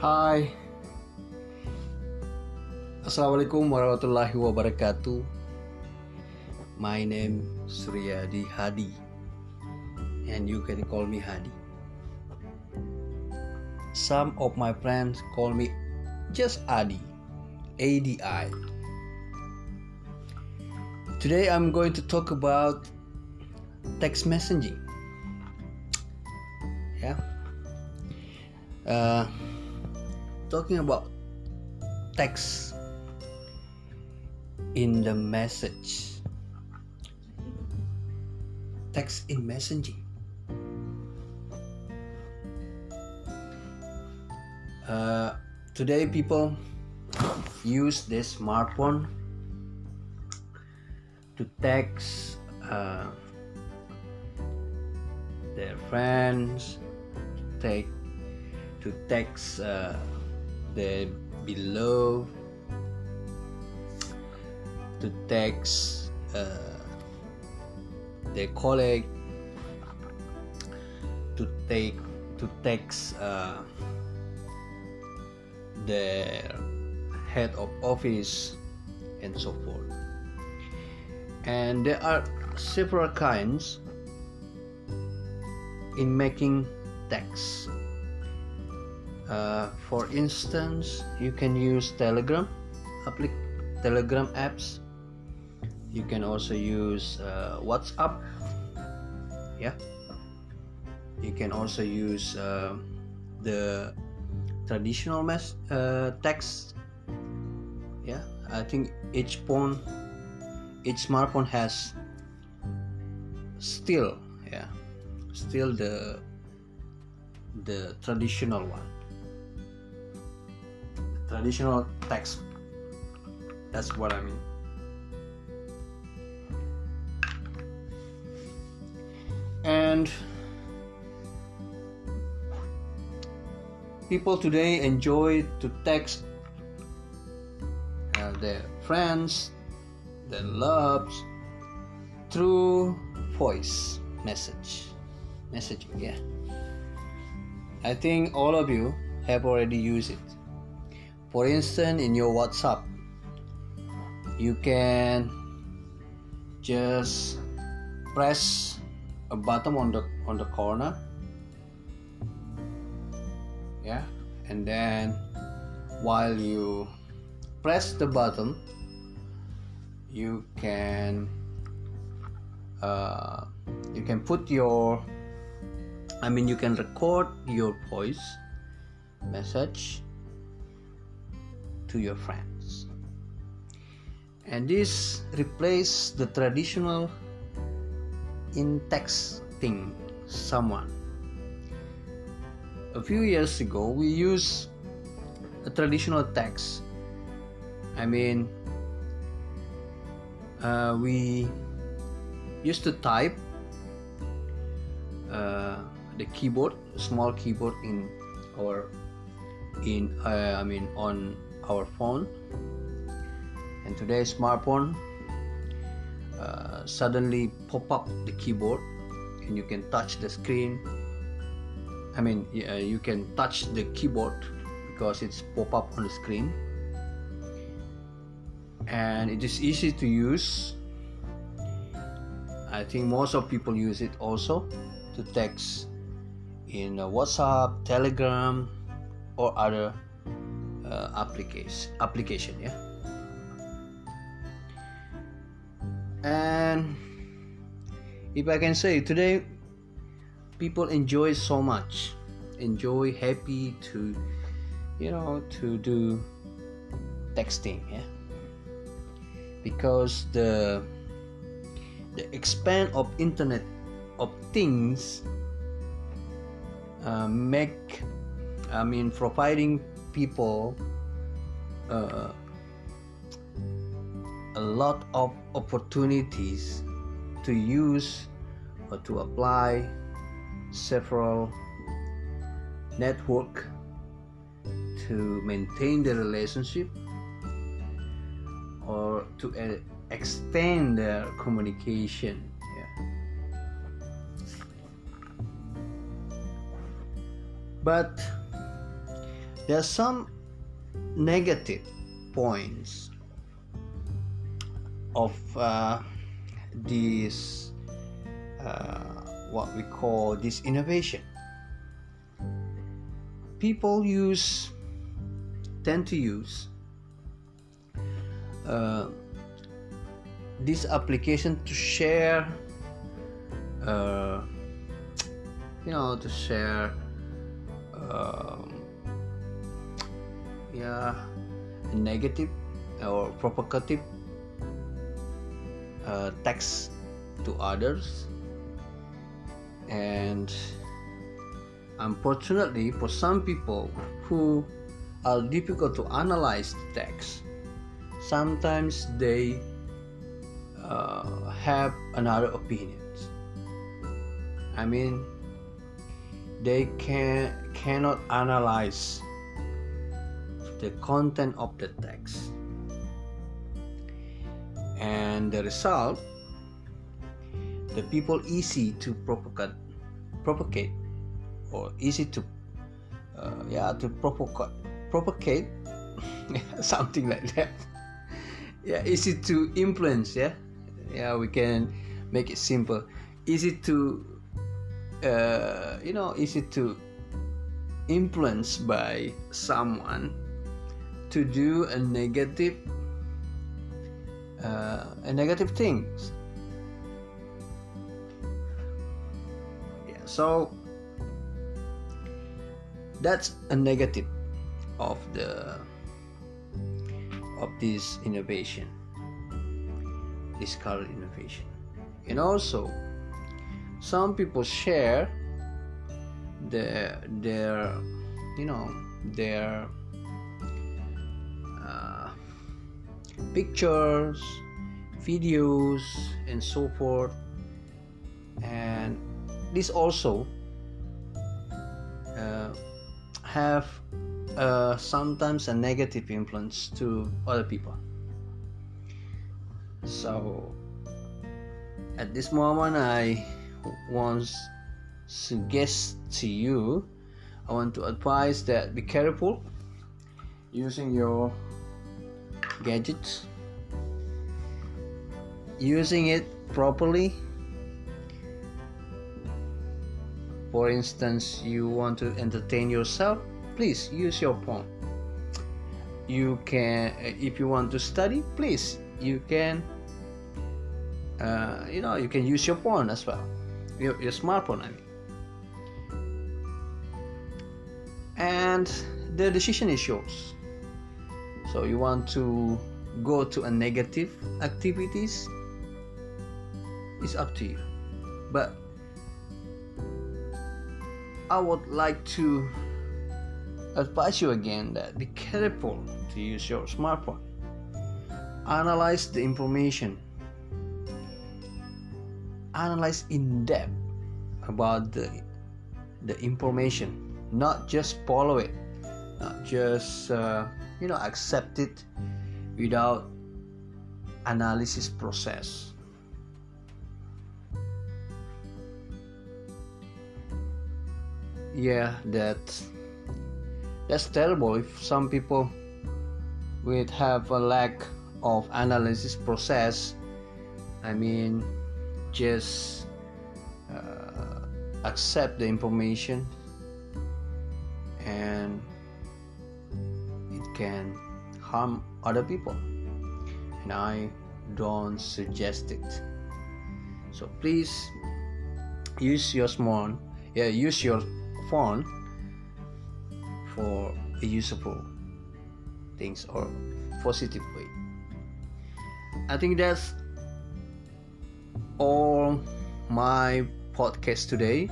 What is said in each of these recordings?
Hai. Assalamualaikum warahmatullahi wabarakatuh. My name Suryadi Hadi And you can call me Hadi. Some of my friends call me just Adi ADI Today I'm going to talk about text messaging. Yeah. Uh, talking about text in the message. Text in messaging. Uh, today people use their smartphone to text uh, their friends to take to text uh, the below to text uh, colleague to take to text uh, their head of office and so forth. And there are several kinds in making text uh, for instance you can use telegram applic- telegram apps. You can also use uh, whatsapp. Yeah. You can also use uh, the traditional mess uh, text. Yeah. I think each phone each smartphone has still yeah still the the traditional one traditional text. That's what i mean. And people today enjoy to text uh, their friends their loves through voice message messaging yeah. I think all of you have already used it for instance in your whatsapp you can just press a button on the on the corner. Yeah and then while you press the button you can uh, you can put your i mean you can record your voice message to your friends. And this replace the traditional in texting someone. A few years ago we used a traditional text. I mean uh, we used to type uh, the keyboard small keyboard in our in uh, i mean on our phone. And today smartphone uh, suddenly pop up the keyboard and you can touch the screen. I mean uh, you can touch the keyboard because it's pop up on the screen. And it is easy to use. I think most of people use it also to text in whatsapp telegram or other uh, application application yeah? And if i can say today people enjoy so much. Enjoy happy to you know to do texting yeah? Because the the expand of internet of things uh, make i mean providing people uh, a lot of opportunities to use or to apply several network to maintain the relationship or to uh, extend their communication but there are some negative points of uh, this uh, what we call this innovation. People use tend to use uh, this application to share uh, you know to share um, yeah negative or provocative uh, text to others. And unfortunately for some people who are difficult to analyze the text sometimes they uh, have another opinions. I mean they can cannot analyze the content of the text. And the result the people easy to propagate propagate or easy to uh, yeah to propagate propagate something like that. Yeah easy to influence yeah. Yeah we can make it simple. Easy to uh, you know easy to influence by someone to do a negative uh, a negative things. Yeah so that's a negative of the of this innovation this current innovation. And also some people share their their you know their pictures videos and so forth. And this also uh, have uh, sometimes a negative influence to other people. So at this moment i once suggest to you i want to advise that be careful using your gadgets using it properly. For instance you want to entertain yourself please use your phone. You can if you want to study please you can uh, you know you can use your phone as well. Your, your smartphone i mean. And the decision is yours so you want to go to a negative activities? It's up to you. But i would like to advise you again that be careful to use your smartphone. Analyze the information. Analyze in depth about the the information. Not just follow it. Not just uh, you know accept it without analysis process. Yeah that that's terrible. If some people would have a lack of analysis process i mean just uh, accept the information and can harm other people. And i don't suggest it. So please use your small yeah use your phone for useful things or positive way. I think that's all my podcast today.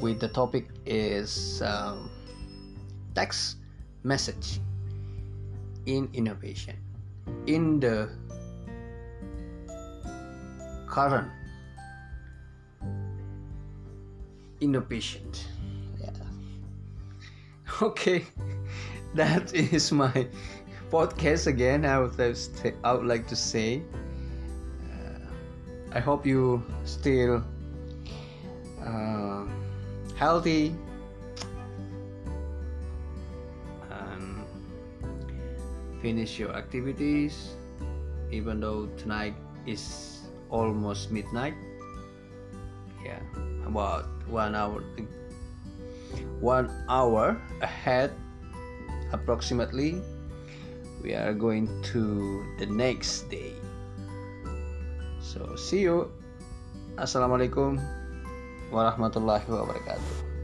With the topic is um, text message in innovation. In the current innovation. Yeah. Okay. That is my podcast again. I would, I would like to say uh, i hope you still uh, healthy finish your activities even though tonight is almost midnight. Yeah about one hour one hour ahead approximately. We are going to the next day. So see you. Assalamualaikum warahmatullahi wabarakatuh